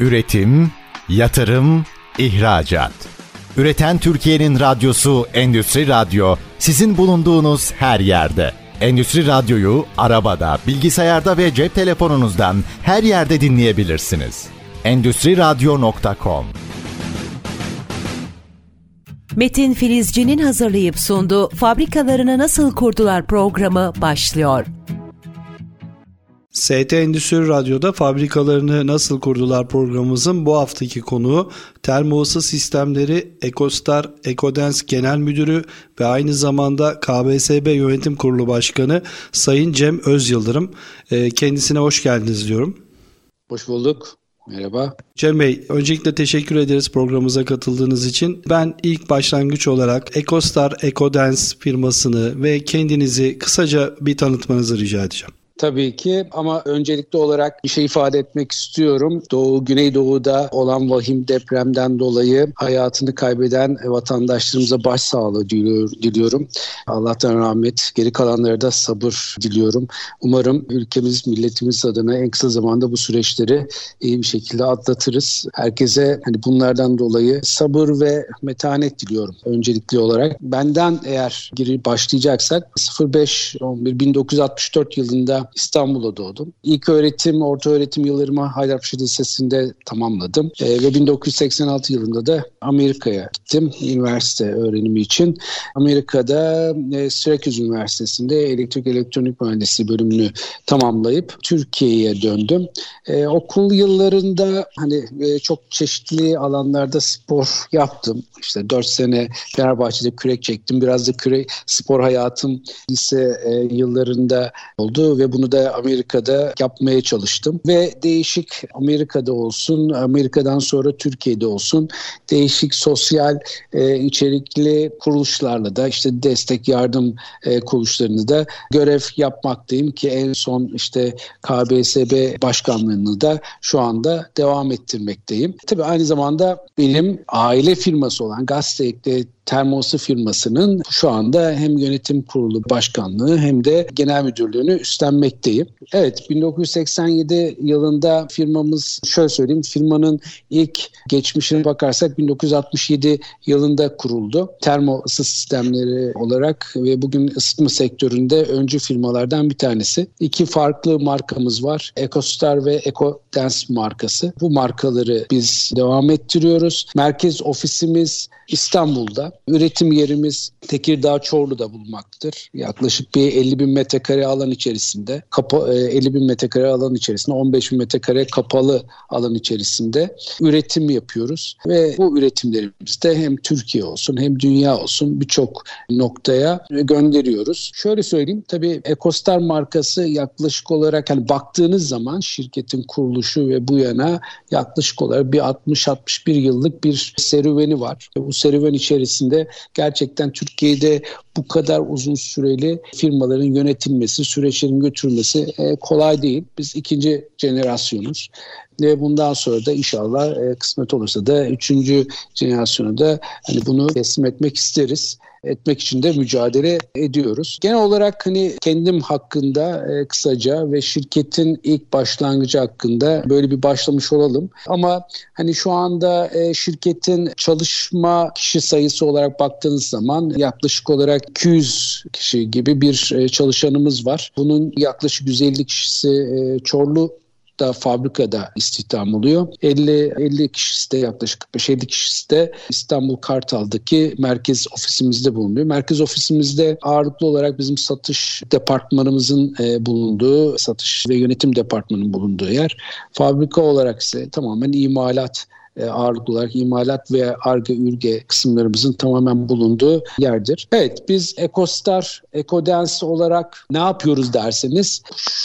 Üretim, yatırım, ihracat. Üreten Türkiye'nin radyosu Endüstri Radyo sizin bulunduğunuz her yerde. Endüstri Radyo'yu arabada, bilgisayarda ve cep telefonunuzdan her yerde dinleyebilirsiniz. Endüstri Radyo.com Metin Filizci'nin hazırlayıp sunduğu Fabrikalarını Nasıl Kurdular programı başlıyor. ST Endüstri Radyo'da fabrikalarını nasıl kurdular programımızın bu haftaki konuğu Termo Isı Sistemleri Ekostar Ekodens Genel Müdürü ve aynı zamanda KBSB Yönetim Kurulu Başkanı Sayın Cem Özyıldırım. Ee, kendisine hoş geldiniz diyorum. Hoş bulduk. Merhaba. Cem Bey, öncelikle teşekkür ederiz programımıza katıldığınız için. Ben ilk başlangıç olarak Ekostar Ekodens firmasını ve kendinizi kısaca bir tanıtmanızı rica edeceğim. Tabii ki ama öncelikli olarak bir şey ifade etmek istiyorum. Doğu, Güneydoğu'da olan vahim depremden dolayı hayatını kaybeden vatandaşlarımıza başsağlığı diliyorum. Allah'tan rahmet, geri kalanlara da sabır diliyorum. Umarım ülkemiz, milletimiz adına en kısa zamanda bu süreçleri iyi bir şekilde atlatırız. Herkese hani bunlardan dolayı sabır ve metanet diliyorum öncelikli olarak. Benden eğer geri başlayacaksak 05 11 1964 yılında İstanbul'da doğdum. İlk öğretim, orta öğretim yıllarımı Haydarpaşa Lisesi'nde tamamladım. E, ve 1986 yılında da Amerika'ya gittim üniversite öğrenimi için. Amerika'da e, Syracuse Üniversitesi'nde elektrik elektronik mühendisliği bölümünü tamamlayıp Türkiye'ye döndüm. E, okul yıllarında hani e, çok çeşitli alanlarda spor yaptım. İşte 4 sene Fenerbahçe'de kürek çektim. Biraz da kürek spor hayatım lise e, yıllarında oldu ve bunu da Amerika'da yapmaya çalıştım. Ve değişik Amerika'da olsun, Amerika'dan sonra Türkiye'de olsun değişik sosyal e, içerikli kuruluşlarla da işte destek yardım e, kuruluşlarını da görev yapmaktayım ki en son işte KBSB başkanlığını da şu anda devam ettirmekteyim. Tabii aynı zamanda benim aile firması olan Gazete Termosu firmasının şu anda hem yönetim kurulu başkanlığı hem de genel müdürlüğünü üstlenmekteyim. Evet 1987 yılında firmamız şöyle söyleyeyim firmanın ilk geçmişine bakarsak 1967 yılında kuruldu. Termo ısı sistemleri olarak ve bugün ısıtma sektöründe öncü firmalardan bir tanesi. İki farklı markamız var. EcoStar ve EcoDance markası. Bu markaları biz devam ettiriyoruz. Merkez ofisimiz İstanbul'da. Üretim yerimiz Tekirdağ Çorlu'da bulunmaktadır. Yaklaşık bir 50 bin metrekare alan içerisinde, kapa, 50 e, bin metrekare alan içerisinde 15 bin metrekare kapalı alan içerisinde üretim yapıyoruz. Ve bu üretimlerimizde hem Türkiye olsun hem dünya olsun birçok noktaya gönderiyoruz. Şöyle söyleyeyim tabii Ekostar markası yaklaşık olarak hani baktığınız zaman şirketin kuruluşu ve bu yana yaklaşık olarak bir 60-61 yıllık bir serüveni var. Bu serüven içerisinde gerçekten Türkiye'de bu kadar uzun süreli firmaların yönetilmesi, süreçlerin götürülmesi e, kolay değil. Biz ikinci jenerasyonuz ve bundan sonra da inşallah e, kısmet olursa da üçüncü jenerasyonu da hani bunu teslim etmek isteriz etmek için de mücadele ediyoruz. Genel olarak hani kendim hakkında e, kısaca ve şirketin ilk başlangıcı hakkında böyle bir başlamış olalım. Ama hani şu anda e, şirketin çalışma kişi sayısı olarak baktığınız zaman yaklaşık olarak 200 kişi gibi bir e, çalışanımız var. Bunun yaklaşık 150 kişisi Çorlu da fabrikada istihdam oluyor. 50 50 kişisi de yaklaşık 45-50 kişisi de İstanbul Kartal'daki merkez ofisimizde bulunuyor. Merkez ofisimizde ağırlıklı olarak bizim satış departmanımızın e, bulunduğu, satış ve yönetim departmanının bulunduğu yer. Fabrika olarak ise tamamen imalat e, ağırlıklı olarak imalat ve arge ürge kısımlarımızın tamamen bulunduğu yerdir. Evet biz EcoStar, EcoDance olarak ne yapıyoruz derseniz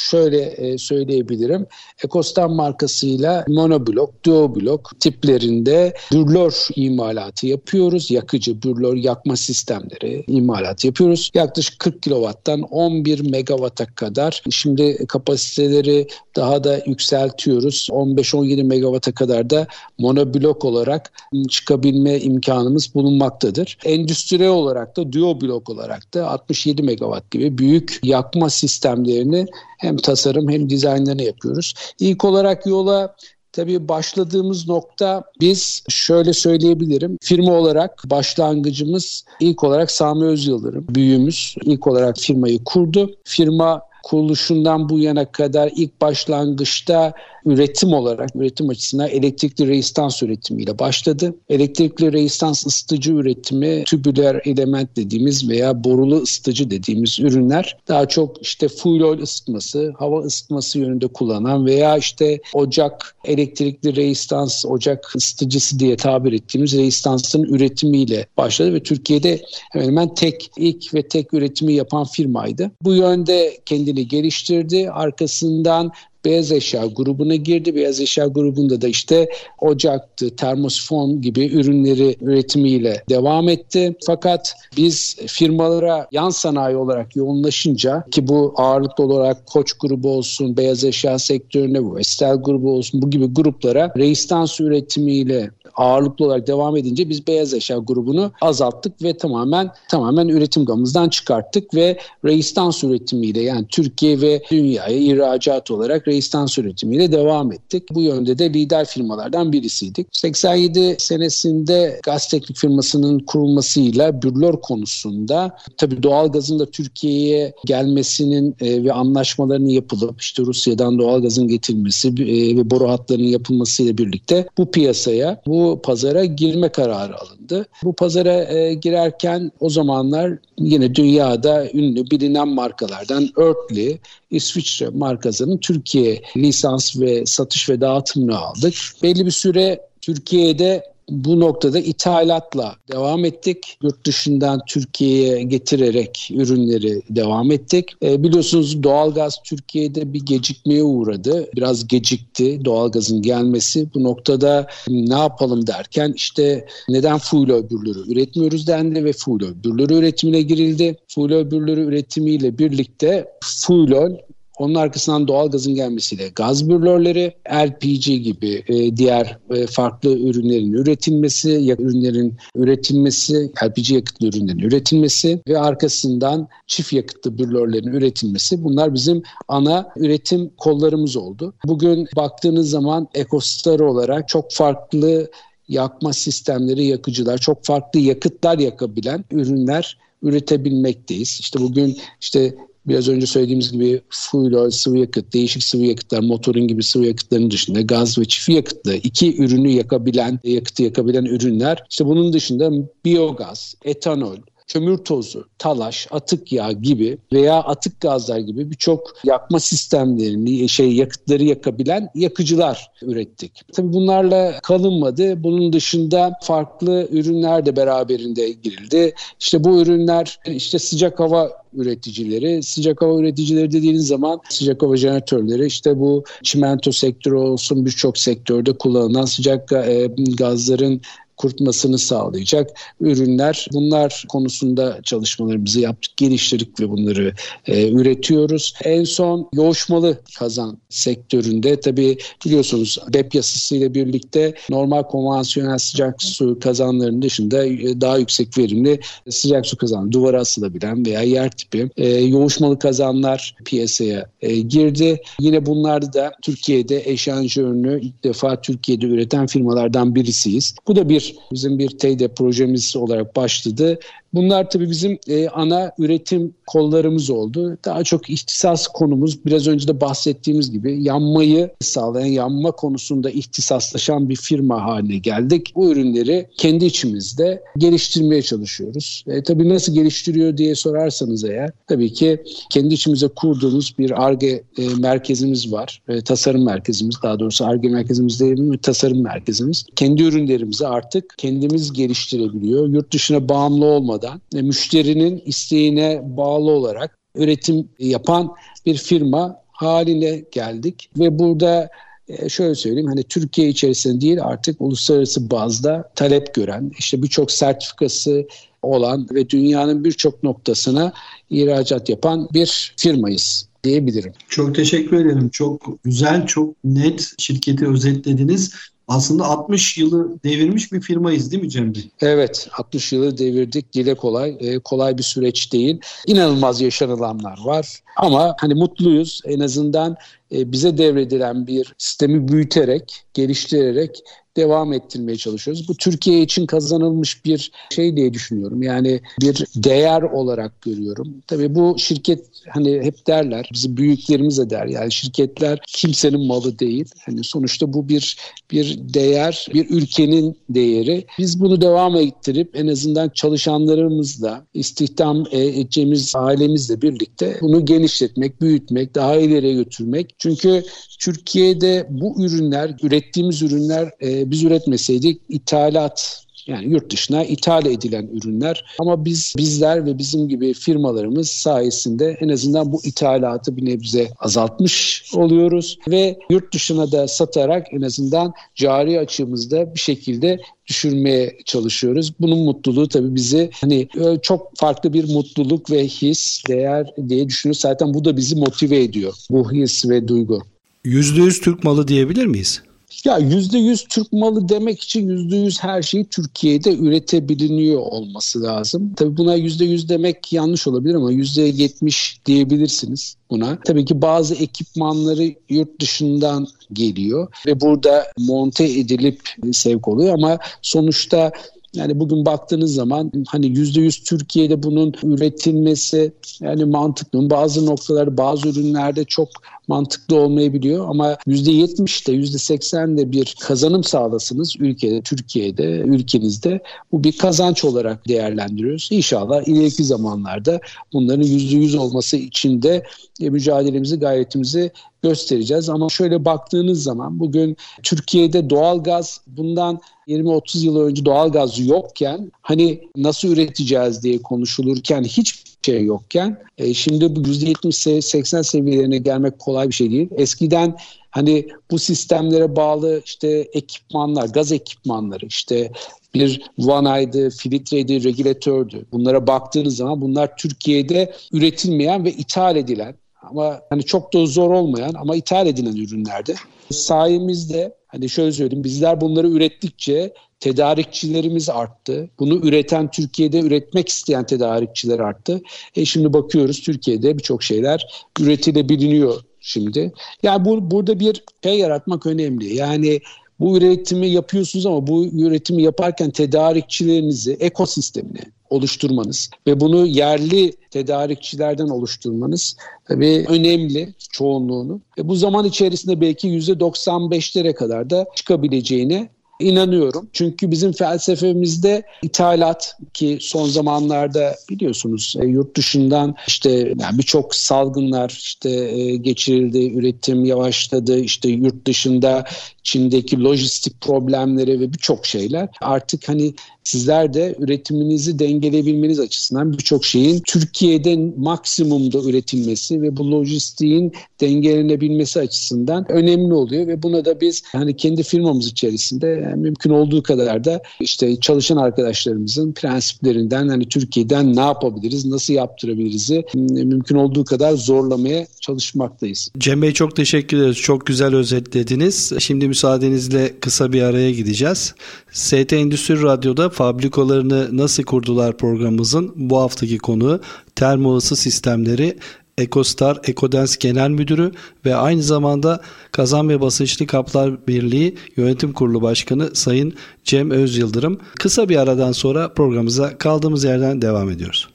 şöyle e, söyleyebilirim. EcoStar markasıyla monoblok, duoblok tiplerinde bürlör imalatı yapıyoruz. Yakıcı bürlör yakma sistemleri imalat yapıyoruz. Yaklaşık 40 kW'dan 11 megawata kadar. Şimdi kapasiteleri daha da yükseltiyoruz. 15-17 megawata kadar da mono blok olarak çıkabilme imkanımız bulunmaktadır. Endüstriyel olarak da duo olarak da 67 megawatt gibi büyük yakma sistemlerini hem tasarım hem dizaynlarını yapıyoruz. İlk olarak yola Tabii başladığımız nokta biz şöyle söyleyebilirim. Firma olarak başlangıcımız ilk olarak Sami Özyıldırım büyüğümüz ilk olarak firmayı kurdu. Firma kuruluşundan bu yana kadar ilk başlangıçta üretim olarak, üretim açısından elektrikli rezistans üretimiyle başladı. Elektrikli rezistans ısıtıcı üretimi, tübüler element dediğimiz veya borulu ısıtıcı dediğimiz ürünler daha çok işte fuel oil ısıtması, hava ısıtması yönünde kullanan veya işte ocak elektrikli rezistans, ocak ısıtıcısı diye tabir ettiğimiz rezistansın üretimiyle başladı ve Türkiye'de hemen hemen tek, ilk ve tek üretimi yapan firmaydı. Bu yönde kendini geliştirdi. Arkasından beyaz eşya grubuna girdi. Beyaz eşya grubunda da işte ocaktı, termosifon gibi ürünleri üretimiyle devam etti. Fakat biz firmalara yan sanayi olarak yoğunlaşınca ki bu ağırlıklı olarak Koç grubu olsun, beyaz eşya sektörüne bu Estel grubu olsun bu gibi gruplara reistans üretimiyle ağırlıklı olarak devam edince biz beyaz eşya grubunu azalttık ve tamamen tamamen üretim gamımızdan çıkarttık ve reistans üretimiyle yani Türkiye ve dünyaya ihracat olarak reistans üretimiyle devam ettik. Bu yönde de lider firmalardan birisiydik. 87 senesinde gaz teknik firmasının kurulmasıyla bürlör konusunda tabii doğalgazın da Türkiye'ye gelmesinin e, ve anlaşmalarının yapılıp işte Rusya'dan doğalgazın getirilmesi e, ve boru hatlarının yapılmasıyla birlikte bu piyasaya, bu pazara girme kararı alındı. Bu pazara e, girerken o zamanlar yine dünyada ünlü bilinen markalardan Örtli, İsviçre markasının Türkiye lisans ve satış ve dağıtımını aldık. Belli bir süre Türkiye'de bu noktada ithalatla devam ettik. Yurt dışından Türkiye'ye getirerek ürünleri devam ettik. E, biliyorsunuz doğalgaz Türkiye'de bir gecikmeye uğradı. Biraz gecikti doğalgazın gelmesi. Bu noktada ne yapalım derken işte neden fuel öbürleri üretmiyoruz dendi ve fuel öbürleri üretimine girildi. Fuel öbürleri üretimiyle birlikte fuel onun arkasından doğal gazın gelmesiyle gaz bürlörleri, LPG gibi e, diğer e, farklı ürünlerin üretilmesi, ürünlerin üretilmesi, LPG yakıtlı ürünlerin üretilmesi ve arkasından çift yakıtlı bürlörlerin üretilmesi bunlar bizim ana üretim kollarımız oldu. Bugün baktığınız zaman ekostar olarak çok farklı yakma sistemleri, yakıcılar, çok farklı yakıtlar yakabilen ürünler üretebilmekteyiz. İşte bugün işte Biraz önce söylediğimiz gibi fuel oil, sıvı yakıt, değişik sıvı yakıtlar, motorun gibi sıvı yakıtların dışında gaz ve çift yakıtlı iki ürünü yakabilen, yakıtı yakabilen ürünler. İşte bunun dışında biyogaz, etanol, kömür tozu, talaş, atık yağ gibi veya atık gazlar gibi birçok yakma sistemlerini, şey yakıtları yakabilen yakıcılar ürettik. Tabii bunlarla kalınmadı. Bunun dışında farklı ürünler de beraberinde girildi. İşte bu ürünler işte sıcak hava üreticileri. Sıcak hava üreticileri dediğiniz zaman sıcak hava jeneratörleri işte bu çimento sektörü olsun birçok sektörde kullanılan sıcak e, gazların kurtmasını sağlayacak ürünler. Bunlar konusunda çalışmalarımızı yaptık, geliştirdik ve bunları e, üretiyoruz. En son yoğuşmalı kazan sektöründe tabii biliyorsunuz BEP yasasıyla birlikte normal konvansiyonel sıcak su kazanlarının dışında e, daha yüksek verimli sıcak su kazan duvara asılabilen veya yer tipi e, yoğuşmalı kazanlar piyasaya e, girdi. Yine bunlarda da Türkiye'de eşanjörünü ilk defa Türkiye'de üreten firmalardan birisiyiz. Bu da bir bizim bir TEYDE projemiz olarak başladı. Bunlar tabii bizim e, ana üretim kollarımız oldu. Daha çok ihtisas konumuz biraz önce de bahsettiğimiz gibi yanmayı sağlayan, yanma konusunda ihtisaslaşan bir firma haline geldik. Bu ürünleri kendi içimizde geliştirmeye çalışıyoruz. E, tabii nasıl geliştiriyor diye sorarsanız eğer tabii ki kendi içimize kurduğumuz bir ARGE e, merkezimiz var. E, tasarım merkezimiz daha doğrusu ARGE merkezimiz değil mi? Tasarım merkezimiz. Kendi ürünlerimizi artık kendimiz geliştirebiliyor. Yurt dışına bağımlı olmadan olmadan e, müşterinin isteğine bağlı olarak üretim yapan bir firma haline geldik ve burada e, şöyle söyleyeyim hani Türkiye içerisinde değil artık uluslararası bazda talep gören işte birçok sertifikası olan ve dünyanın birçok noktasına ihracat yapan bir firmayız diyebilirim. Çok teşekkür ederim. Çok güzel, çok net şirketi özetlediniz aslında 60 yılı devirmiş bir firmayız değil mi Cem Bey? Evet 60 yılı devirdik. Dile kolay. E, kolay bir süreç değil. İnanılmaz yaşanılanlar var. Ama hani mutluyuz. En azından e, bize devredilen bir sistemi büyüterek, geliştirerek devam ettirmeye çalışıyoruz. Bu Türkiye için kazanılmış bir şey diye düşünüyorum. Yani bir değer olarak görüyorum. Tabii bu şirket hani hep derler, bizi büyüklerimiz de der. Yani şirketler kimsenin malı değil. Hani sonuçta bu bir bir değer, bir ülkenin değeri. Biz bunu devam ettirip en azından çalışanlarımızla istihdam edeceğimiz ailemizle birlikte bunu genişletmek, büyütmek, daha ileriye götürmek. Çünkü Türkiye'de bu ürünler, ürettiğimiz ürünler e, biz üretmeseydik ithalat yani yurt dışına ithal edilen ürünler ama biz bizler ve bizim gibi firmalarımız sayesinde en azından bu ithalatı bir nebze azaltmış oluyoruz ve yurt dışına da satarak en azından cari açığımızda bir şekilde düşürmeye çalışıyoruz. Bunun mutluluğu tabii bizi hani e, çok farklı bir mutluluk ve his, değer diye düşünüyoruz. Zaten bu da bizi motive ediyor. Bu his ve duygu. %100 Türk malı diyebilir miyiz? Ya yüzde yüz Türk malı demek için yüzde yüz her şeyi Türkiye'de üretebiliniyor olması lazım. Tabii buna yüzde yüz demek yanlış olabilir ama yüzde yetmiş diyebilirsiniz buna. Tabii ki bazı ekipmanları yurt dışından geliyor ve burada monte edilip sevk oluyor ama sonuçta yani bugün baktığınız zaman hani yüzde yüz Türkiye'de bunun üretilmesi yani mantıklı. Bazı noktalar bazı ürünlerde çok mantıklı olmayabiliyor ama yüzde yetmişte yüzde seksende bir kazanım sağlasınız ülkede, Türkiye'de, ülkenizde bu bir kazanç olarak değerlendiriyoruz. İnşallah ileriki zamanlarda bunların yüzde yüz olması için de e, mücadelemizi, gayretimizi göstereceğiz. Ama şöyle baktığınız zaman bugün Türkiye'de doğal gaz bundan 20-30 yıl önce doğal gaz yokken hani nasıl üreteceğiz diye konuşulurken hiç şey yokken e, şimdi bu %70-80 seviyelerine gelmek kolay bir şey değil. Eskiden hani bu sistemlere bağlı işte ekipmanlar, gaz ekipmanları işte bir vanaydı, filtreydi, regülatördü. Bunlara baktığınız zaman bunlar Türkiye'de üretilmeyen ve ithal edilen ama hani çok da zor olmayan ama ithal edilen ürünlerde. Sayemizde hani şöyle söyleyeyim bizler bunları ürettikçe tedarikçilerimiz arttı. Bunu üreten Türkiye'de üretmek isteyen tedarikçiler arttı. E şimdi bakıyoruz Türkiye'de birçok şeyler üretilebiliyor şimdi. Yani bu, burada bir şey yaratmak önemli. Yani bu üretimi yapıyorsunuz ama bu üretimi yaparken tedarikçilerinizi, ekosistemini oluşturmanız ve bunu yerli tedarikçilerden oluşturmanız tabii önemli çoğunluğunu. E bu zaman içerisinde belki %95'lere kadar da çıkabileceğine inanıyorum. Çünkü bizim felsefemizde ithalat ki son zamanlarda biliyorsunuz e, yurt dışından işte yani birçok salgınlar işte e, geçirildi, üretim yavaşladı, işte yurt dışında Çin'deki lojistik problemleri ve birçok şeyler artık hani sizler de üretiminizi dengeleyebilmeniz açısından birçok şeyin Türkiye'de maksimumda üretilmesi ve bu lojistiğin dengelenebilmesi açısından önemli oluyor ve buna da biz hani kendi firmamız içerisinde yani mümkün olduğu kadar da işte çalışan arkadaşlarımızın prensiplerinden hani Türkiye'den ne yapabiliriz, nasıl yaptırabiliriz mümkün olduğu kadar zorlamaya çalışmaktayız. Cem Bey çok teşekkür ederiz. Çok güzel özetlediniz. Şimdi müsaadenizle kısa bir araya gideceğiz. ST Endüstri Radyo'da fabrikalarını nasıl kurdular programımızın bu haftaki konu termo ısı sistemleri Ekostar Ekodens Genel Müdürü ve aynı zamanda Kazan ve Basınçlı Kaplar Birliği Yönetim Kurulu Başkanı Sayın Cem Öz Yıldırım. Kısa bir aradan sonra programımıza kaldığımız yerden devam ediyoruz.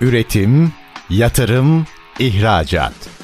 Üretim, yatırım, ihracat.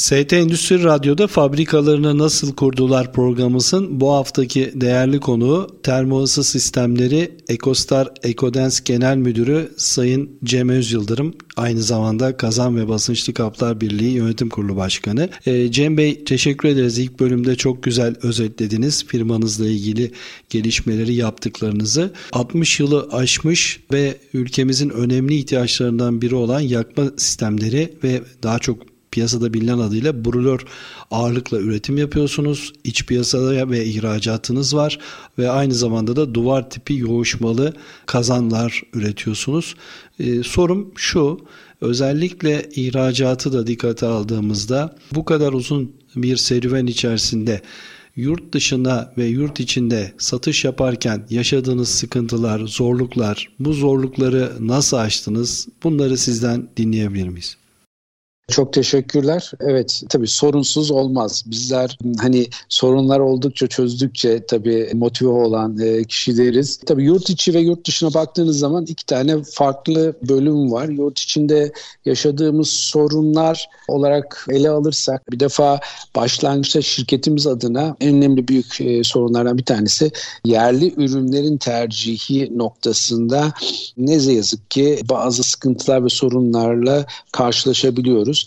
ST Endüstri Radyo'da fabrikalarını nasıl kurdular programımızın bu haftaki değerli konuğu termo ısı sistemleri Ekostar Ekodens Genel Müdürü Sayın Cem Öz Yıldırım. Aynı zamanda Kazan ve Basınçlı Kaplar Birliği Yönetim Kurulu Başkanı. E, Cem Bey teşekkür ederiz. İlk bölümde çok güzel özetlediniz firmanızla ilgili gelişmeleri yaptıklarınızı. 60 yılı aşmış ve ülkemizin önemli ihtiyaçlarından biri olan yakma sistemleri ve daha çok piyasada bilinen adıyla brulör ağırlıkla üretim yapıyorsunuz. İç piyasada ve ihracatınız var ve aynı zamanda da duvar tipi yoğuşmalı kazanlar üretiyorsunuz. Ee, sorum şu, özellikle ihracatı da dikkate aldığımızda bu kadar uzun bir serüven içerisinde yurt dışına ve yurt içinde satış yaparken yaşadığınız sıkıntılar, zorluklar, bu zorlukları nasıl aştınız? Bunları sizden dinleyebilir miyiz? Çok teşekkürler. Evet tabii sorunsuz olmaz. Bizler hani sorunlar oldukça çözdükçe tabii motive olan e, kişileriz. Tabii yurt içi ve yurt dışına baktığınız zaman iki tane farklı bölüm var. Yurt içinde yaşadığımız sorunlar olarak ele alırsak bir defa başlangıçta şirketimiz adına en önemli büyük e, sorunlardan bir tanesi yerli ürünlerin tercihi noktasında ne yazık ki bazı sıkıntılar ve sorunlarla karşılaşabiliyoruz.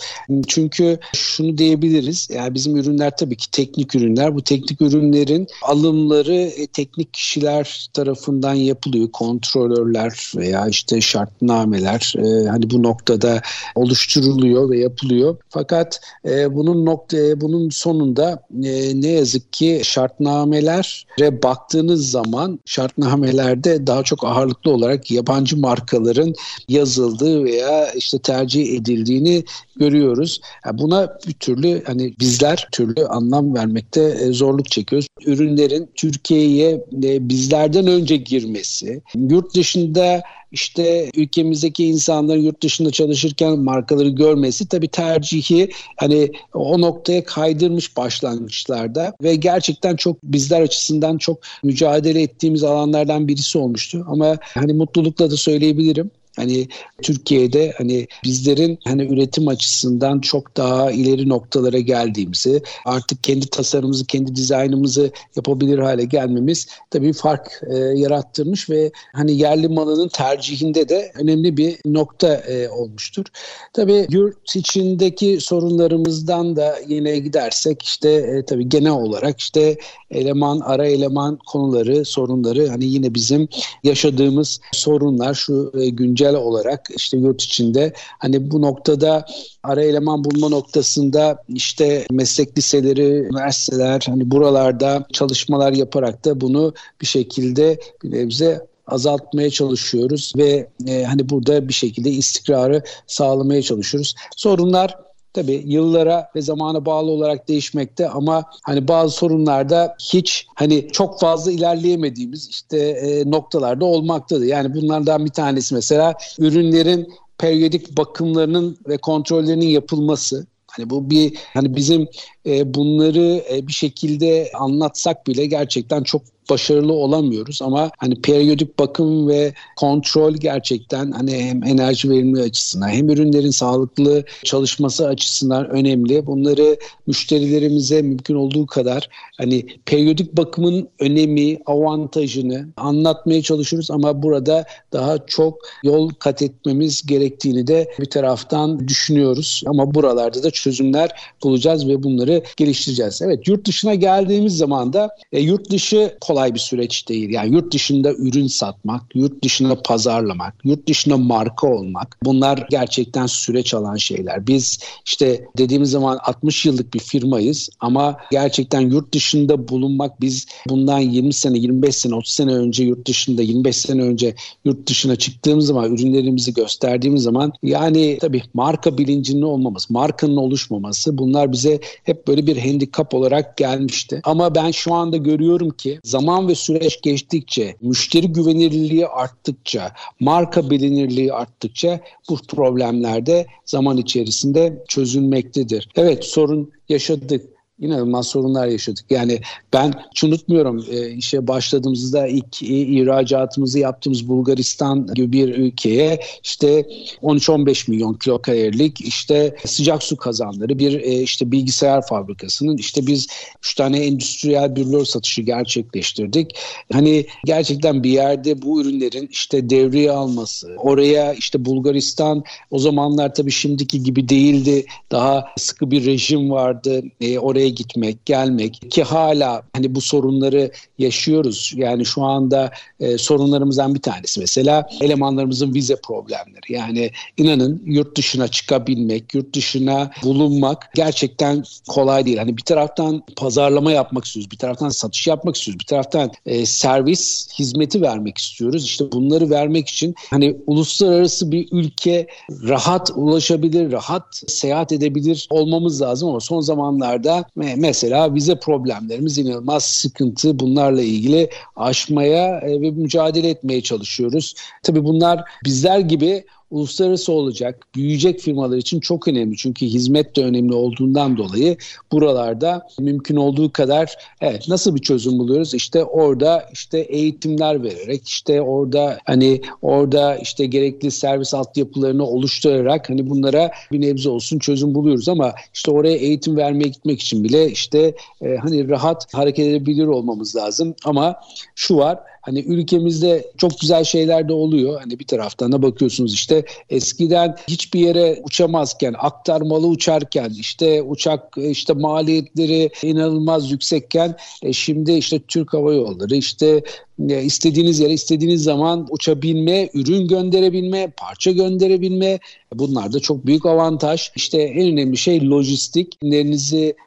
Çünkü şunu diyebiliriz. Yani bizim ürünler tabii ki teknik ürünler. Bu teknik ürünlerin alımları e, teknik kişiler tarafından yapılıyor. Kontrolörler veya işte şartnameler e, hani bu noktada oluşturuluyor ve yapılıyor. Fakat e, bunun nokta e, bunun sonunda e, ne yazık ki şartnamelere baktığınız zaman şartnamelerde daha çok ağırlıklı olarak yabancı markaların yazıldığı veya işte tercih edildiğini görüyoruz. Yani buna bir türlü hani bizler türlü anlam vermekte e, zorluk çekiyoruz. Ürünlerin Türkiye'ye e, bizlerden önce girmesi, yurt dışında işte ülkemizdeki insanların yurt dışında çalışırken markaları görmesi tabii tercihi hani o noktaya kaydırmış başlangıçlarda ve gerçekten çok bizler açısından çok mücadele ettiğimiz alanlardan birisi olmuştu. Ama hani mutlulukla da söyleyebilirim. Hani Türkiye'de hani bizlerin hani üretim açısından çok daha ileri noktalara geldiğimizi, artık kendi tasarımımızı, kendi dizaynımızı yapabilir hale gelmemiz tabii fark e, yarattırmış ve hani yerli malının tercihinde de önemli bir nokta e, olmuştur. Tabii yurt içindeki sorunlarımızdan da yine gidersek işte e, tabii genel olarak işte eleman, ara eleman konuları, sorunları hani yine bizim yaşadığımız sorunlar şu e, güncel güncel olarak işte yurt içinde hani bu noktada ara eleman bulma noktasında işte meslek liseleri, üniversiteler hani buralarda çalışmalar yaparak da bunu bir şekilde bir nebze azaltmaya çalışıyoruz ve e, hani burada bir şekilde istikrarı sağlamaya çalışıyoruz. Sorunlar tabii yıllara ve zamana bağlı olarak değişmekte ama hani bazı sorunlarda hiç hani çok fazla ilerleyemediğimiz işte e, noktalarda olmaktadır. Yani bunlardan bir tanesi mesela ürünlerin periyodik bakımlarının ve kontrollerinin yapılması. Hani bu bir hani bizim e, bunları e, bir şekilde anlatsak bile gerçekten çok başarılı olamıyoruz ama hani periyodik bakım ve kontrol gerçekten hani hem enerji verimli açısından hem ürünlerin sağlıklı çalışması açısından önemli. Bunları müşterilerimize mümkün olduğu kadar hani periyodik bakımın önemi, avantajını anlatmaya çalışıyoruz ama burada daha çok yol kat etmemiz gerektiğini de bir taraftan düşünüyoruz. Ama buralarda da çözümler bulacağız ve bunları geliştireceğiz. Evet yurt dışına geldiğimiz zaman da e, yurt dışı kolay bir süreç değil. Yani yurt dışında ürün satmak, yurt dışında pazarlamak, yurt dışında marka olmak bunlar gerçekten süreç alan şeyler. Biz işte dediğimiz zaman 60 yıllık bir firmayız ama gerçekten yurt dışında bulunmak biz bundan 20 sene, 25 sene, 30 sene önce yurt dışında, 25 sene önce yurt dışına çıktığımız zaman ürünlerimizi gösterdiğimiz zaman yani tabii marka bilincinin olmaması, markanın oluşmaması bunlar bize hep böyle bir handikap olarak gelmişti. Ama ben şu anda görüyorum ki zaman ve süreç geçtikçe, müşteri güvenilirliği arttıkça, marka bilinirliği arttıkça bu problemler de zaman içerisinde çözülmektedir. Evet sorun yaşadık inanılmaz sorunlar yaşadık. Yani ben hiç unutmuyorum e, işe başladığımızda ilk ihracatımızı yaptığımız Bulgaristan gibi bir ülkeye işte 13-15 milyon kilokalorilik işte sıcak su kazanları bir e, işte bilgisayar fabrikasının işte biz 3 tane endüstriyel bürlör satışı gerçekleştirdik. Hani gerçekten bir yerde bu ürünlerin işte devreye alması, oraya işte Bulgaristan o zamanlar tabii şimdiki gibi değildi. Daha sıkı bir rejim vardı. E, oraya oraya gitmek, gelmek ki hala hani bu sorunları yaşıyoruz. Yani şu anda e, sorunlarımızdan bir tanesi mesela elemanlarımızın vize problemleri. Yani inanın yurt dışına çıkabilmek, yurt dışına bulunmak gerçekten kolay değil. Hani bir taraftan pazarlama yapmak istiyoruz, bir taraftan satış yapmak istiyoruz, bir taraftan e, servis hizmeti vermek istiyoruz. İşte bunları vermek için hani uluslararası bir ülke rahat ulaşabilir, rahat seyahat edebilir olmamız lazım ama son zamanlarda mesela vize problemlerimiz inanılmaz sıkıntı. Bunlarla ilgili aşmaya e, ve mücadele etmeye çalışıyoruz. Tabii bunlar bizler gibi uluslararası olacak, büyüyecek firmalar için çok önemli. Çünkü hizmet de önemli olduğundan dolayı buralarda mümkün olduğu kadar evet nasıl bir çözüm buluyoruz? İşte orada işte eğitimler vererek, işte orada hani orada işte gerekli servis altyapılarını oluşturarak hani bunlara bir nebze olsun çözüm buluyoruz ama işte oraya eğitim vermeye gitmek için bile işte e, hani rahat hareket edebilir olmamız lazım. Ama şu var Hani ülkemizde çok güzel şeyler de oluyor. Hani bir taraftan da bakıyorsunuz işte eskiden hiçbir yere uçamazken, aktarmalı uçarken, işte uçak işte maliyetleri inanılmaz yüksekken e, şimdi işte Türk Hava Yolları işte istediğiniz yere istediğiniz zaman uçabilme, ürün gönderebilme, parça gönderebilme bunlar da çok büyük avantaj. İşte en önemli şey lojistik.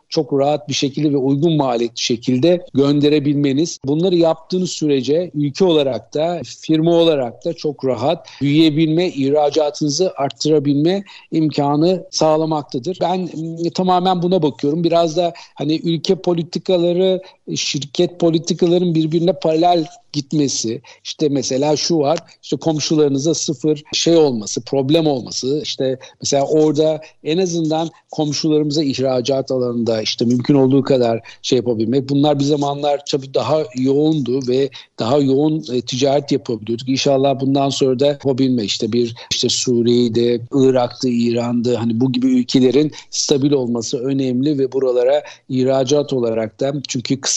Çok rahat bir şekilde ve uygun maliyetli şekilde gönderebilmeniz. Bunları yaptığınız sürece ülke olarak da firma olarak da çok rahat büyüyebilme, ihracatınızı arttırabilme imkanı sağlamaktadır. Ben tamamen buna bakıyorum. Biraz da hani ülke politikaları, şirket politikaların birbirine paralel gitmesi işte mesela şu var işte komşularınıza sıfır şey olması problem olması işte mesela orada en azından komşularımıza ihracat alanında işte mümkün olduğu kadar şey yapabilmek bunlar bir zamanlar tabii daha yoğundu ve daha yoğun e, ticaret yapabiliyorduk. İnşallah bundan sonra da yapabilme işte bir işte Suriye'de, Irak'ta, İran'da hani bu gibi ülkelerin stabil olması önemli ve buralara ihracat olarak da çünkü kısa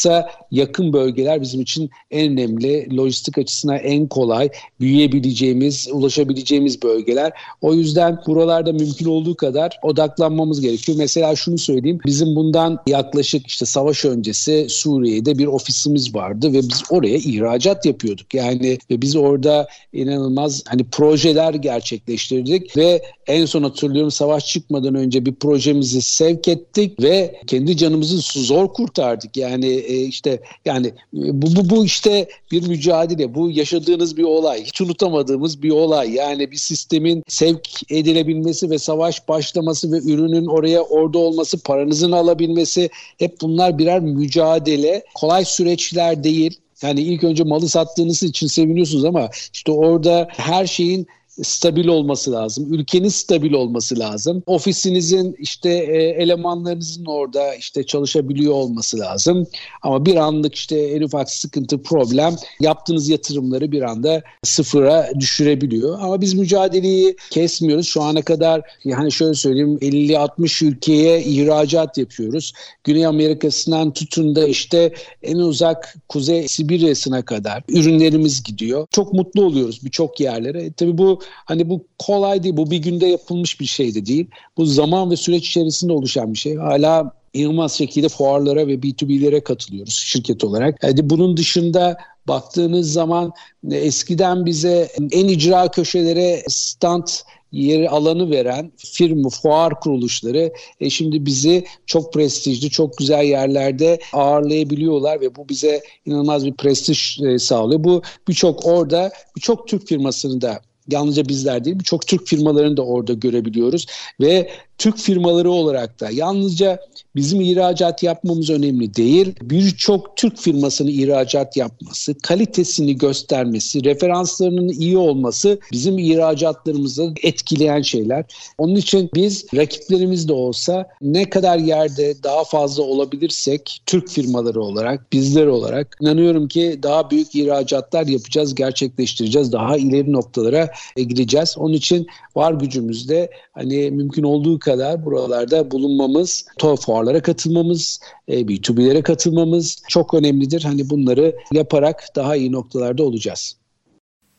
yakın bölgeler bizim için en önemli lojistik açısından en kolay büyüyebileceğimiz, ulaşabileceğimiz bölgeler. O yüzden buralarda mümkün olduğu kadar odaklanmamız gerekiyor. Mesela şunu söyleyeyim. Bizim bundan yaklaşık işte savaş öncesi Suriye'de bir ofisimiz vardı ve biz oraya ihracat yapıyorduk. Yani ve biz orada inanılmaz hani projeler gerçekleştirdik ve en son hatırlıyorum savaş çıkmadan önce bir projemizi sevk ettik ve kendi canımızı zor kurtardık. Yani işte yani e, bu, bu, bu işte bir mücadele. Bu yaşadığınız bir olay. Hiç unutamadığımız bir olay. Yani bir sistemin sevk edilebilmesi ve savaş başlaması ve ürünün oraya orada olması, paranızın alabilmesi hep bunlar birer mücadele. Kolay süreçler değil. Yani ilk önce malı sattığınız için seviniyorsunuz ama işte orada her şeyin stabil olması lazım. Ülkenin stabil olması lazım. Ofisinizin işte e, elemanlarınızın orada işte çalışabiliyor olması lazım. Ama bir anlık işte en ufak sıkıntı, problem yaptığınız yatırımları bir anda sıfıra düşürebiliyor. Ama biz mücadeleyi kesmiyoruz. Şu ana kadar yani şöyle söyleyeyim 50-60 ülkeye ihracat yapıyoruz. Güney Amerika'sından tutun da işte en uzak Kuzey Sibirya'sına kadar ürünlerimiz gidiyor. Çok mutlu oluyoruz birçok yerlere. E, tabii bu Hani bu kolay değil. Bu bir günde yapılmış bir şey de değil. Bu zaman ve süreç içerisinde oluşan bir şey. Hala inanılmaz şekilde fuarlara ve B2B'lere katılıyoruz şirket olarak. Yani bunun dışında baktığınız zaman eskiden bize en icra köşelere stand yeri alanı veren firma, fuar kuruluşları e, şimdi bizi çok prestijli, çok güzel yerlerde ağırlayabiliyorlar ve bu bize inanılmaz bir prestij e, sağlıyor. Bu birçok orada birçok Türk firmasını da yalnızca bizler değil birçok Türk firmalarını da orada görebiliyoruz. Ve Türk firmaları olarak da yalnızca bizim ihracat yapmamız önemli değil. Birçok Türk firmasının ihracat yapması, kalitesini göstermesi, referanslarının iyi olması bizim ihracatlarımızı etkileyen şeyler. Onun için biz rakiplerimiz de olsa ne kadar yerde daha fazla olabilirsek Türk firmaları olarak, bizler olarak inanıyorum ki daha büyük ihracatlar yapacağız, gerçekleştireceğiz. Daha ileri noktalara gideceğiz. Onun için var gücümüzde hani mümkün olduğu kadar buralarda bulunmamız, fuarlara katılmamız, e, B2B'lere katılmamız çok önemlidir. Hani bunları yaparak daha iyi noktalarda olacağız.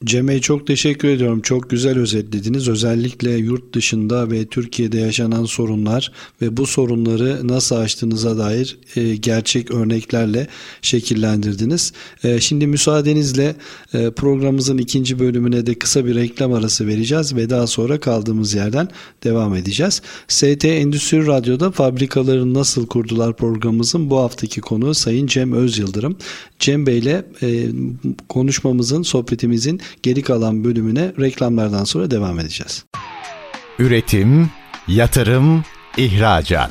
Cem Bey çok teşekkür ediyorum. Çok güzel özetlediniz. Özellikle yurt dışında ve Türkiye'de yaşanan sorunlar ve bu sorunları nasıl aştığınıza dair e, gerçek örneklerle şekillendirdiniz. E, şimdi müsaadenizle e, programımızın ikinci bölümüne de kısa bir reklam arası vereceğiz ve daha sonra kaldığımız yerden devam edeceğiz. ST Endüstri Radyo'da fabrikaları nasıl kurdular programımızın bu haftaki konuğu Sayın Cem Özyıldırım. Cem Bey ile e, konuşmamızın, sohbetimizin geri kalan bölümüne reklamlardan sonra devam edeceğiz. Üretim, yatırım, ihracat.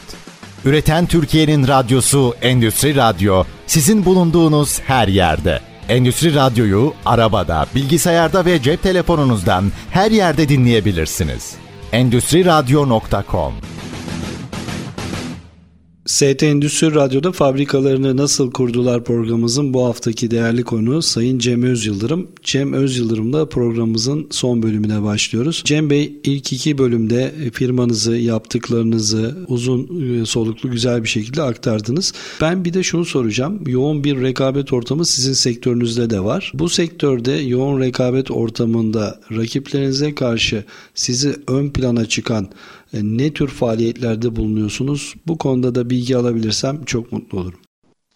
Üreten Türkiye'nin radyosu Endüstri Radyo sizin bulunduğunuz her yerde. Endüstri Radyo'yu arabada, bilgisayarda ve cep telefonunuzdan her yerde dinleyebilirsiniz. Endüstri Radyo.com ST Endüstri Radyo'da fabrikalarını nasıl kurdular programımızın bu haftaki değerli konu Sayın Cem Özyıldırım. Cem Özyıldırım'la programımızın son bölümüne başlıyoruz. Cem Bey ilk iki bölümde firmanızı, yaptıklarınızı uzun e, soluklu güzel bir şekilde aktardınız. Ben bir de şunu soracağım. Yoğun bir rekabet ortamı sizin sektörünüzde de var. Bu sektörde yoğun rekabet ortamında rakiplerinize karşı sizi ön plana çıkan ne tür faaliyetlerde bulunuyorsunuz? Bu konuda da bilgi alabilirsem çok mutlu olurum.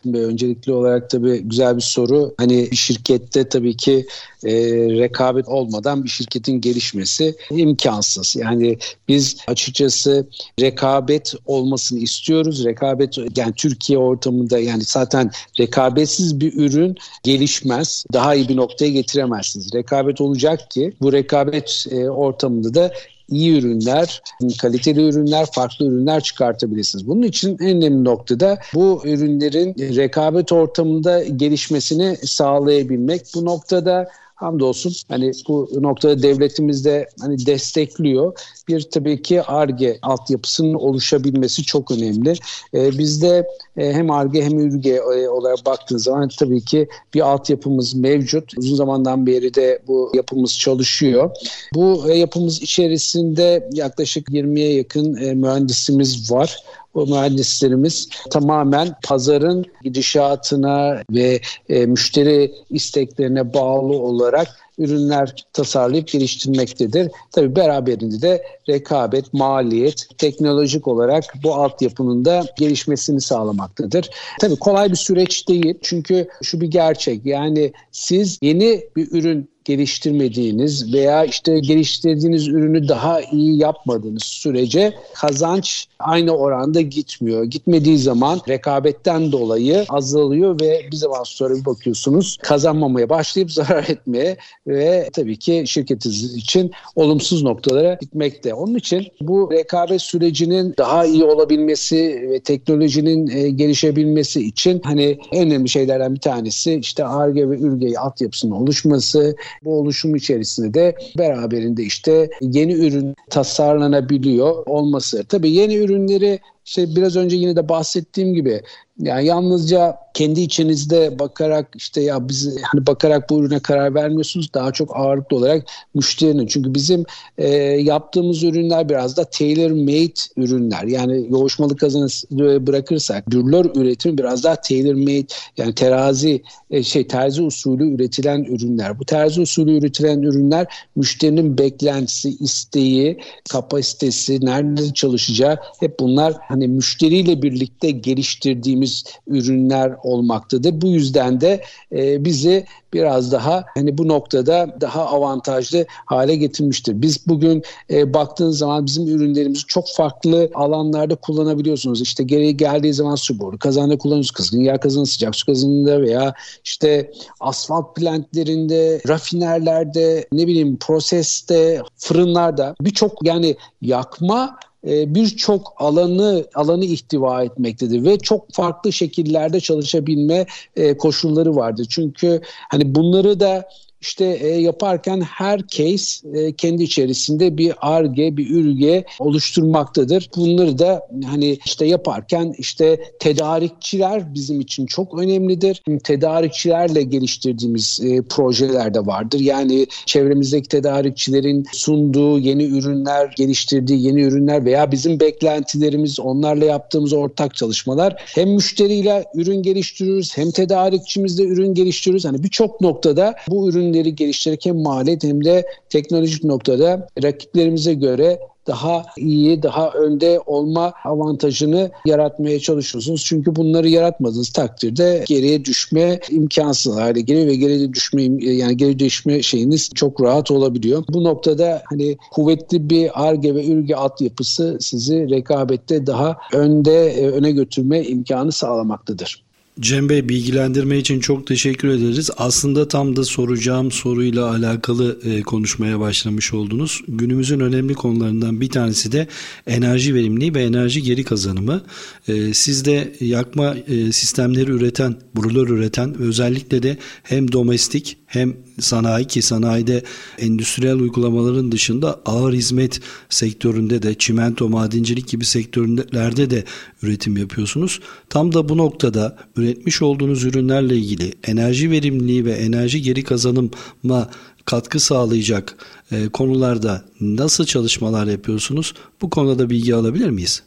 Ve öncelikli olarak tabii güzel bir soru. Hani bir şirkette tabii ki e, rekabet olmadan bir şirketin gelişmesi imkansız. Yani biz açıkçası rekabet olmasını istiyoruz. Rekabet yani Türkiye ortamında yani zaten rekabetsiz bir ürün gelişmez. Daha iyi bir noktaya getiremezsiniz. Rekabet olacak ki bu rekabet e, ortamında da iyi ürünler, kaliteli ürünler, farklı ürünler çıkartabilirsiniz. Bunun için en önemli noktada bu ürünlerin rekabet ortamında gelişmesini sağlayabilmek. Bu noktada hamdolsun hani bu noktada devletimiz de hani destekliyor. Bir tabii ki ARGE altyapısının oluşabilmesi çok önemli. Ee, bizde e, hem ARGE hem ÜRGE e, olarak baktığınız zaman tabii ki bir altyapımız mevcut. Uzun zamandan beri de bu yapımız çalışıyor. Bu e, yapımız içerisinde yaklaşık 20'ye yakın e, mühendisimiz var mühendislerimiz tamamen pazarın gidişatına ve e, müşteri isteklerine bağlı olarak ürünler tasarlayıp geliştirmektedir. Tabi beraberinde de rekabet, maliyet, teknolojik olarak bu altyapının da gelişmesini sağlamaktadır. Tabi kolay bir süreç değil çünkü şu bir gerçek yani siz yeni bir ürün geliştirmediğiniz veya işte geliştirdiğiniz ürünü daha iyi yapmadığınız sürece kazanç aynı oranda gitmiyor. Gitmediği zaman rekabetten dolayı azalıyor ve bir zaman sonra bir bakıyorsunuz kazanmamaya başlayıp zarar etmeye ve tabii ki şirketiniz için olumsuz noktalara gitmekte. Onun için bu rekabet sürecinin daha iyi olabilmesi ve teknolojinin e, gelişebilmesi için hani en önemli şeylerden bir tanesi işte ARGE ve ÜRGE altyapısının oluşması, bu oluşum içerisinde de beraberinde işte yeni ürün tasarlanabiliyor olması. Tabii yeni ürünleri işte biraz önce yine de bahsettiğim gibi yani yalnızca kendi içinizde bakarak işte ya biz hani bakarak bu ürüne karar vermiyorsunuz daha çok ağırlıklı olarak müşterinin. Çünkü bizim e, yaptığımız ürünler biraz da tailor made ürünler. Yani yoğuşmalı kazanı bırakırsak dürlör üretimi biraz daha tailor made yani terazi e, şey terzi usulü üretilen ürünler. Bu terzi usulü üretilen ürünler müşterinin beklentisi, isteği, kapasitesi, nerede çalışacağı hep bunlar hani müşteriyle birlikte geliştirdiğimiz ürünler olmaktadır. Bu yüzden de e, bizi biraz daha hani bu noktada daha avantajlı hale getirmiştir. Biz bugün e, baktığınız zaman bizim ürünlerimizi çok farklı alanlarda kullanabiliyorsunuz. İşte geri geldiği zaman su boru, kazanda kullanıyorsunuz, kızgın yer kazanı, sıcak su kazanında veya işte asfalt plantlerinde, rafinerlerde, ne bileyim proseste, fırınlarda birçok yani yakma e, birçok alanı alanı ihtiva etmektedir ve çok farklı şekillerde çalışabilme e, koşulları vardır. Çünkü hani bunları da işte e, yaparken her case e, kendi içerisinde bir arge, bir ürge oluşturmaktadır. Bunları da hani işte yaparken işte tedarikçiler bizim için çok önemlidir. Tedarikçilerle geliştirdiğimiz e, projeler de vardır. Yani çevremizdeki tedarikçilerin sunduğu yeni ürünler, geliştirdiği yeni ürünler veya bizim beklentilerimiz, onlarla yaptığımız ortak çalışmalar hem müşteriyle ürün geliştiriyoruz hem tedarikçimizle ürün geliştiriyoruz. Hani birçok noktada bu ürün ürünleri geliştirerek hem maliyet hem de teknolojik noktada rakiplerimize göre daha iyi, daha önde olma avantajını yaratmaya çalışıyorsunuz. Çünkü bunları yaratmadığınız takdirde geriye düşme imkansız hale geliyor ve geriye düşme yani geri düşme şeyiniz çok rahat olabiliyor. Bu noktada hani kuvvetli bir ARGE ve ürge altyapısı sizi rekabette daha önde e, öne götürme imkanı sağlamaktadır. Cem Bey bilgilendirme için çok teşekkür ederiz. Aslında tam da soracağım soruyla alakalı e, konuşmaya başlamış oldunuz. Günümüzün önemli konularından bir tanesi de enerji verimliliği ve enerji geri kazanımı. E, siz de yakma e, sistemleri üreten, brulör üreten özellikle de hem domestik hem sanayi ki sanayide endüstriyel uygulamaların dışında ağır hizmet sektöründe de çimento, madencilik gibi sektörlerde de üretim yapıyorsunuz. Tam da bu noktada üretmiş olduğunuz ürünlerle ilgili enerji verimliliği ve enerji geri kazanıma katkı sağlayacak e, konularda nasıl çalışmalar yapıyorsunuz? Bu konuda da bilgi alabilir miyiz?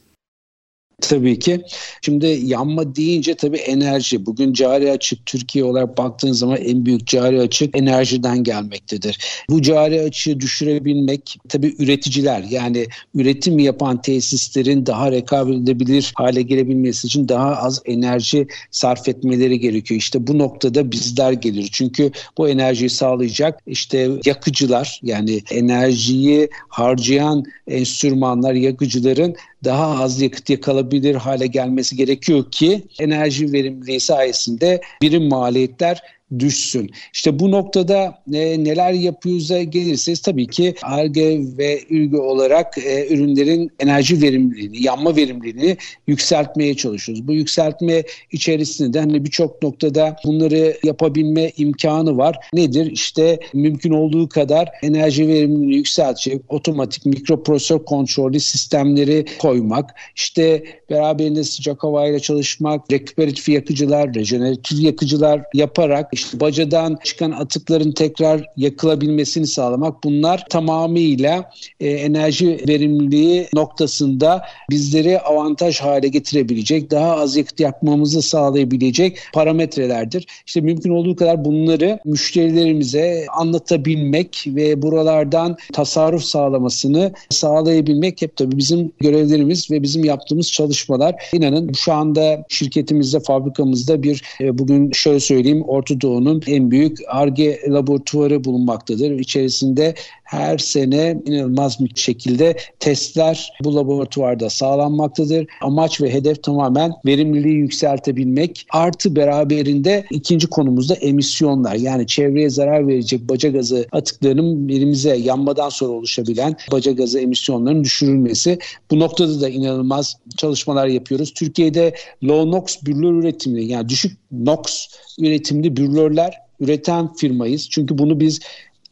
Tabii ki. Şimdi yanma deyince tabii enerji. Bugün cari açık Türkiye olarak baktığınız zaman en büyük cari açık enerjiden gelmektedir. Bu cari açığı düşürebilmek tabii üreticiler yani üretim yapan tesislerin daha rekabet edebilir hale gelebilmesi için daha az enerji sarf etmeleri gerekiyor. İşte bu noktada bizler gelir. Çünkü bu enerjiyi sağlayacak işte yakıcılar yani enerjiyi harcayan enstrümanlar yakıcıların daha az yakıt yakalabilir hale gelmesi gerekiyor ki enerji verimliliği sayesinde birim maliyetler düşsün. İşte bu noktada e, neler yapıyoruz'a gelirseniz tabii ki ARGE ve ÜRGE olarak e, ürünlerin enerji verimliliğini, yanma verimliliğini yükseltmeye çalışıyoruz. Bu yükseltme içerisinde hani birçok noktada bunları yapabilme imkanı var. Nedir? İşte mümkün olduğu kadar enerji verimliliğini yükseltecek otomatik mikroprosesör kontrollü sistemleri koymak, işte beraberinde sıcak havayla çalışmak, rekuperatif yakıcılar, rejeneratif yakıcılar yaparak işte bacadan çıkan atıkların tekrar yakılabilmesini sağlamak bunlar tamamıyla e, enerji verimliliği noktasında bizleri avantaj hale getirebilecek, daha az yakıt yakmamızı sağlayabilecek parametrelerdir. İşte mümkün olduğu kadar bunları müşterilerimize anlatabilmek ve buralardan tasarruf sağlamasını sağlayabilmek hep tabii bizim görevlerimiz ve bizim yaptığımız çalışmalar. İnanın şu anda şirketimizde, fabrikamızda bir e, bugün şöyle söyleyeyim Orta Doğu'nun en büyük ARGE laboratuvarı bulunmaktadır. İçerisinde her sene inanılmaz bir şekilde testler bu laboratuvarda sağlanmaktadır. Amaç ve hedef tamamen verimliliği yükseltebilmek. Artı beraberinde ikinci konumuzda emisyonlar. Yani çevreye zarar verecek baca gazı atıklarının elimize yanmadan sonra oluşabilen baca gazı emisyonlarının düşürülmesi. Bu noktada da inanılmaz çalışmalar yapıyoruz. Türkiye'de low NOx bürlör üretimli yani düşük NOx üretimli bürlörler üreten firmayız. Çünkü bunu biz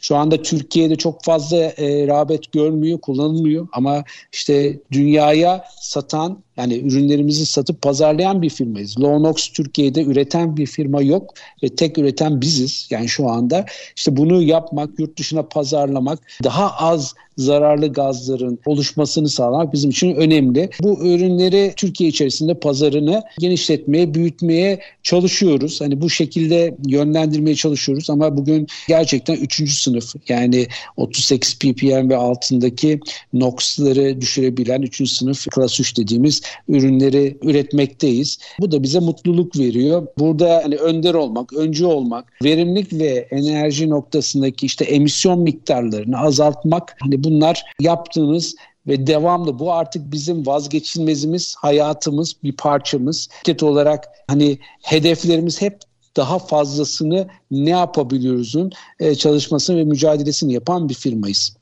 şu anda Türkiye'de çok fazla e, rağbet görmüyor, kullanılmıyor. Ama işte dünyaya satan yani ürünlerimizi satıp pazarlayan bir firmayız. Lonox Türkiye'de üreten bir firma yok ve tek üreten biziz. Yani şu anda işte bunu yapmak, yurt dışına pazarlamak, daha az zararlı gazların oluşmasını sağlamak bizim için önemli. Bu ürünleri Türkiye içerisinde pazarını genişletmeye, büyütmeye çalışıyoruz. Hani bu şekilde yönlendirmeye çalışıyoruz ama bugün gerçekten 3. sınıf yani 38 ppm ve altındaki NOx'ları düşürebilen 3. sınıf klas 3 dediğimiz ürünleri üretmekteyiz. Bu da bize mutluluk veriyor. Burada hani önder olmak, öncü olmak, verimlilik ve enerji noktasındaki işte emisyon miktarlarını azaltmak hani bunlar yaptığımız ve devamlı bu artık bizim vazgeçilmezimiz, hayatımız, bir parçamız. Şirket olarak hani hedeflerimiz hep daha fazlasını ne yapabiliyoruzun e, çalışmasını ve mücadelesini yapan bir firmayız.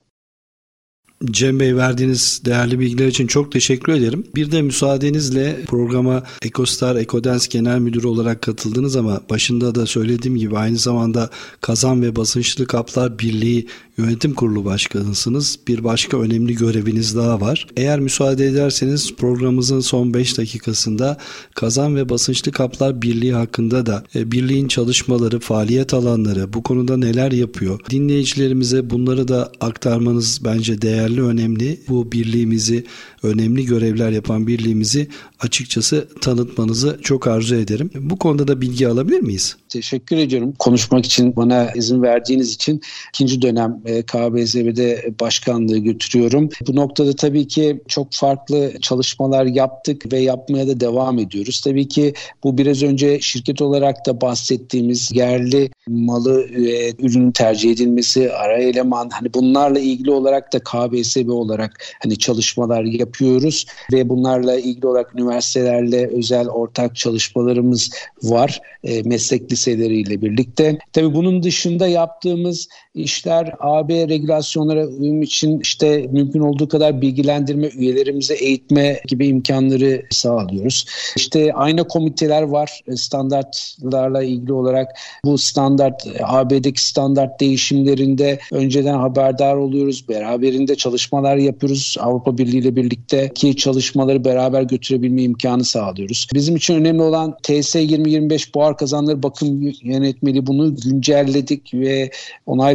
Cem Bey verdiğiniz değerli bilgiler için çok teşekkür ederim. Bir de müsaadenizle programa Ekostar Ekodens Genel Müdürü olarak katıldınız ama başında da söylediğim gibi aynı zamanda Kazan ve Basınçlı Kaplar Birliği yönetim kurulu başkanısınız. Bir başka önemli göreviniz daha var. Eğer müsaade ederseniz programımızın son 5 dakikasında Kazan ve Basınçlı Kaplar Birliği hakkında da e, birliğin çalışmaları, faaliyet alanları, bu konuda neler yapıyor? Dinleyicilerimize bunları da aktarmanız bence değerli, önemli. Bu birliğimizi, önemli görevler yapan birliğimizi açıkçası tanıtmanızı çok arzu ederim. Bu konuda da bilgi alabilir miyiz? Teşekkür ediyorum. Konuşmak için bana izin verdiğiniz için ikinci dönem e, başkanlığı götürüyorum. Bu noktada tabii ki çok farklı çalışmalar yaptık ve yapmaya da devam ediyoruz. Tabii ki bu biraz önce şirket olarak da bahsettiğimiz yerli malı ve ürünün tercih edilmesi, ara eleman hani bunlarla ilgili olarak da KBSB olarak hani çalışmalar yapıyoruz ve bunlarla ilgili olarak üniversitelerle özel ortak çalışmalarımız var e, meslek liseleriyle birlikte. Tabii bunun dışında yaptığımız işler AB regülasyonlara uyum için işte mümkün olduğu kadar bilgilendirme, üyelerimize eğitme gibi imkanları sağlıyoruz. İşte aynı komiteler var standartlarla ilgili olarak bu standart AB'deki standart değişimlerinde önceden haberdar oluyoruz. Beraberinde çalışmalar yapıyoruz. Avrupa Birliği ile birlikte ki çalışmaları beraber götürebilme imkanı sağlıyoruz. Bizim için önemli olan TS 2025 buhar kazanları bakım yönetmeliği bunu güncelledik ve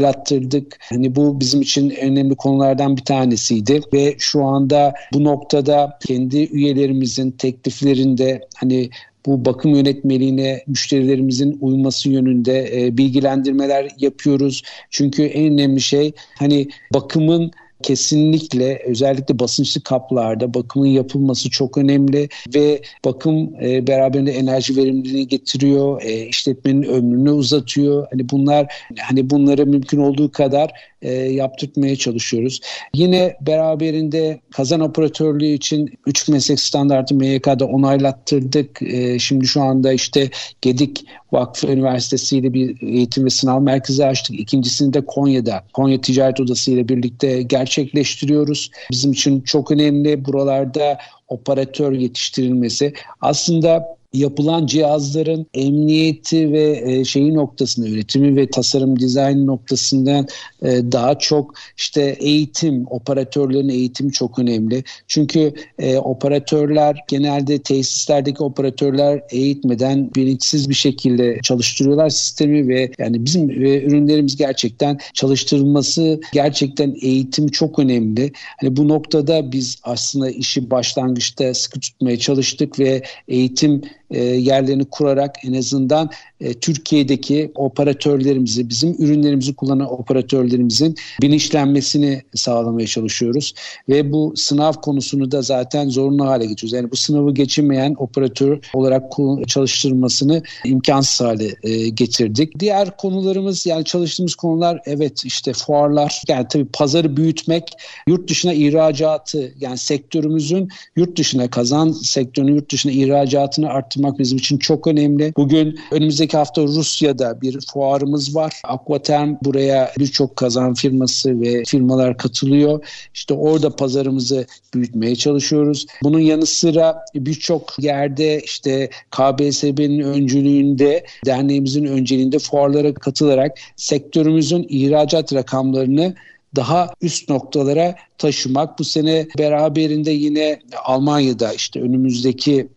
onaylattırdık. Hani bu bizim için önemli konulardan bir tanesiydi ve şu anda bu noktada kendi üyelerimizin tekliflerinde hani bu bakım yönetmeliğine müşterilerimizin uyması yönünde e, bilgilendirmeler yapıyoruz. Çünkü en önemli şey hani bakımın kesinlikle özellikle basınçlı kaplarda bakımın yapılması çok önemli ve bakım e, beraberinde enerji verimliliğini getiriyor, e, işletmenin ömrünü uzatıyor. Hani bunlar hani bunları mümkün olduğu kadar e, yaptırtmaya çalışıyoruz. Yine beraberinde kazan operatörlüğü için 3 meslek standartı MYK'da onaylattırdık. E, şimdi şu anda işte Gedik Vakfı Üniversitesi ile bir eğitim ve sınav merkezi açtık. İkincisini de Konya'da, Konya Ticaret Odası ile birlikte gerçekleştiriyoruz. Bizim için çok önemli buralarda operatör yetiştirilmesi. Aslında yapılan cihazların emniyeti ve e, şeyi noktasında üretimi ve tasarım dizayn noktasından e, daha çok işte eğitim operatörlerin eğitimi çok önemli. Çünkü e, operatörler genelde tesislerdeki operatörler eğitmeden bilinçsiz bir şekilde çalıştırıyorlar sistemi ve yani bizim e, ürünlerimiz gerçekten çalıştırılması gerçekten eğitim çok önemli. Hani bu noktada biz aslında işi başlangıçta sıkı tutmaya çalıştık ve eğitim e, yerlerini kurarak en azından e, Türkiye'deki operatörlerimizi, bizim ürünlerimizi kullanan operatörlerimizin bilinçlenmesini sağlamaya çalışıyoruz. Ve bu sınav konusunu da zaten zorunlu hale getiriyoruz. Yani bu sınavı geçirmeyen operatör olarak çalıştırmasını imkansız hale e, getirdik. Diğer konularımız yani çalıştığımız konular evet işte fuarlar yani tabii pazarı büyütmek, yurt dışına ihracatı yani sektörümüzün yurt dışına kazan sektörünün yurt dışına ihracatını arttırmak bizim için çok önemli. Bugün önümüzdeki hafta Rusya'da bir fuarımız var. Aquaterm buraya birçok kazan firması ve firmalar katılıyor. İşte orada pazarımızı büyütmeye çalışıyoruz. Bunun yanı sıra birçok yerde işte KBSB'nin öncülüğünde, derneğimizin önceliğinde fuarlara katılarak sektörümüzün ihracat rakamlarını daha üst noktalara taşımak. Bu sene beraberinde yine Almanya'da işte önümüzdeki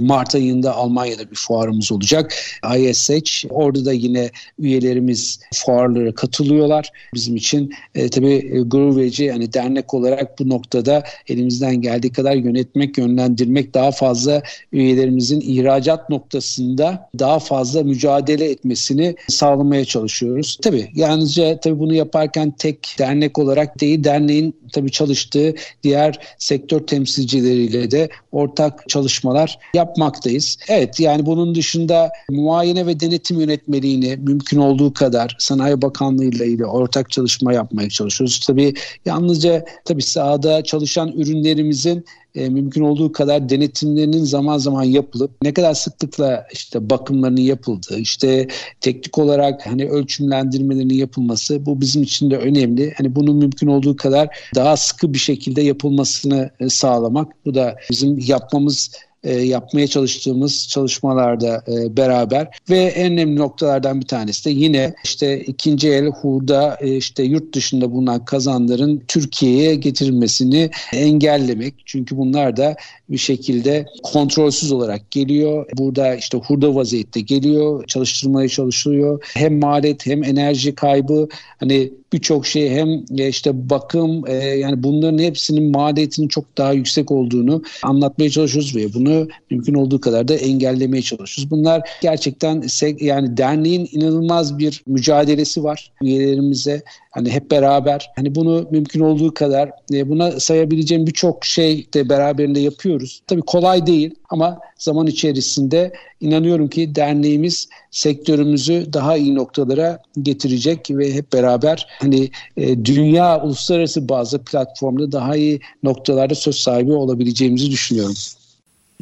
Mart ayında Almanya'da bir fuarımız olacak. ISH. Orada da yine üyelerimiz fuarlara katılıyorlar. Bizim için e, tabii e, Gruveci yani dernek olarak bu noktada elimizden geldiği kadar yönetmek, yönlendirmek, daha fazla üyelerimizin ihracat noktasında daha fazla mücadele etmesini sağlamaya çalışıyoruz. Tabii yalnızca tabii bunu yaparken tek dernek olarak değil, derneğin tabii çalıştığı diğer sektör temsilcileriyle de ortak çalışmalar yapmaktayız. Evet yani bunun dışında muayene ve denetim yönetmeliğini mümkün olduğu kadar Sanayi Bakanlığı ile ortak çalışma yapmaya çalışıyoruz. Tabii yalnızca tabii sahada çalışan ürünlerimizin e, mümkün olduğu kadar denetimlerinin zaman zaman yapılıp ne kadar sıklıkla işte bakımlarının yapıldığı, işte teknik olarak hani ölçümlendirmelerinin yapılması bu bizim için de önemli. Hani bunun mümkün olduğu kadar daha sıkı bir şekilde yapılmasını e, sağlamak. Bu da bizim yapmamız e, yapmaya çalıştığımız çalışmalarda e, beraber ve en önemli noktalardan bir tanesi de yine işte ikinci el hurda e, işte yurt dışında bulunan kazanların Türkiye'ye getirilmesini engellemek. Çünkü bunlar da bir şekilde kontrolsüz olarak geliyor. Burada işte hurda vaziyette geliyor, çalıştırmaya çalışılıyor. Hem maliyet hem enerji kaybı hani birçok şey hem e, işte bakım e, yani bunların hepsinin maliyetinin çok daha yüksek olduğunu anlatmaya çalışıyoruz ve bunu mümkün olduğu kadar da engellemeye çalışıyoruz. Bunlar gerçekten yani derneğin inanılmaz bir mücadelesi var üyelerimize Hani hep beraber hani bunu mümkün olduğu kadar e, buna sayabileceğim birçok şey de beraberinde yapıyoruz. Tabii kolay değil ama zaman içerisinde inanıyorum ki derneğimiz sektörümüzü daha iyi noktalara getirecek ve hep beraber hani e, dünya uluslararası bazı platformda daha iyi noktalarda söz sahibi olabileceğimizi düşünüyorum.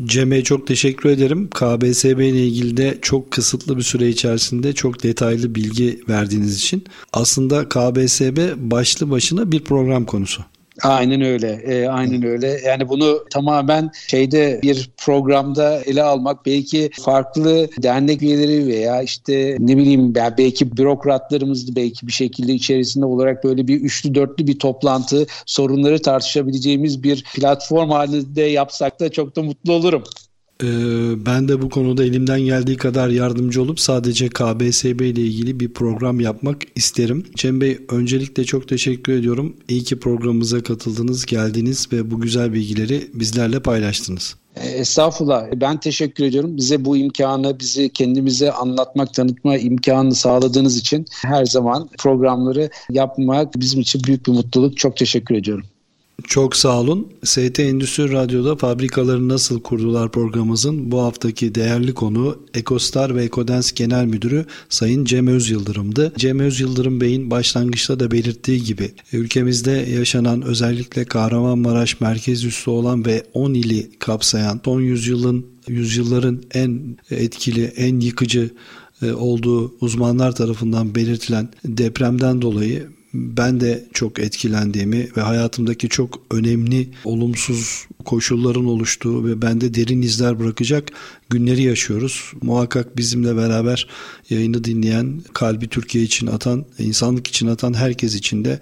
Cem'e çok teşekkür ederim. KBSB ile ilgili de çok kısıtlı bir süre içerisinde çok detaylı bilgi verdiğiniz için. Aslında KBSB başlı başına bir program konusu. Aynen öyle. E, aynen öyle. Yani bunu tamamen şeyde bir programda ele almak belki farklı dernek üyeleri veya işte ne bileyim yani belki bürokratlarımız belki bir şekilde içerisinde olarak böyle bir üçlü dörtlü bir toplantı sorunları tartışabileceğimiz bir platform halinde yapsak da çok da mutlu olurum. Ee, ben de bu konuda elimden geldiği kadar yardımcı olup sadece KBSB ile ilgili bir program yapmak isterim. Cem Bey öncelikle çok teşekkür ediyorum. İyi ki programımıza katıldınız, geldiniz ve bu güzel bilgileri bizlerle paylaştınız. Ee, estağfurullah. Ben teşekkür ediyorum. Bize bu imkanı, bizi kendimize anlatmak, tanıtma imkanını sağladığınız için her zaman programları yapmak bizim için büyük bir mutluluk. Çok teşekkür ediyorum. Çok sağ olun. ST Endüstri Radyo'da fabrikaları nasıl kurdular programımızın bu haftaki değerli konu Ekostar ve Ekodens Genel Müdürü Sayın Cem Öz Yıldırım'dı. Cem Öz Yıldırım Bey'in başlangıçta da belirttiği gibi ülkemizde yaşanan özellikle Kahramanmaraş merkez üssü olan ve 10 ili kapsayan son yüzyılın yüzyılların en etkili, en yıkıcı e, olduğu uzmanlar tarafından belirtilen depremden dolayı ben de çok etkilendiğimi ve hayatımdaki çok önemli olumsuz koşulların oluştuğu ve bende derin izler bırakacak günleri yaşıyoruz. Muhakkak bizimle beraber yayını dinleyen, kalbi Türkiye için atan, insanlık için atan herkes için de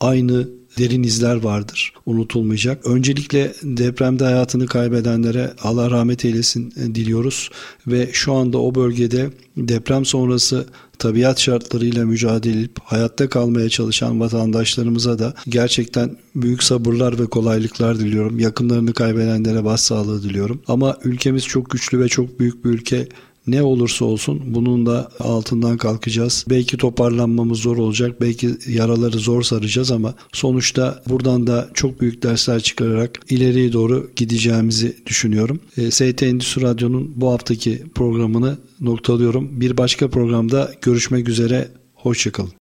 aynı derin izler vardır. Unutulmayacak. Öncelikle depremde hayatını kaybedenlere Allah rahmet eylesin e, diliyoruz ve şu anda o bölgede deprem sonrası tabiat şartlarıyla mücadele edip hayatta kalmaya çalışan vatandaşlarımıza da gerçekten büyük sabırlar ve kolaylıklar diliyorum. Yakınlarını kaybedenlere başsağlığı diliyorum. Ama ülkemiz çok güçlü ve çok büyük bir ülke. Ne olursa olsun bunun da altından kalkacağız. Belki toparlanmamız zor olacak, belki yaraları zor saracağız ama sonuçta buradan da çok büyük dersler çıkararak ileriye doğru gideceğimizi düşünüyorum. E, ST Endüstri Radyo'nun bu haftaki programını noktalıyorum. Bir başka programda görüşmek üzere, hoşçakalın.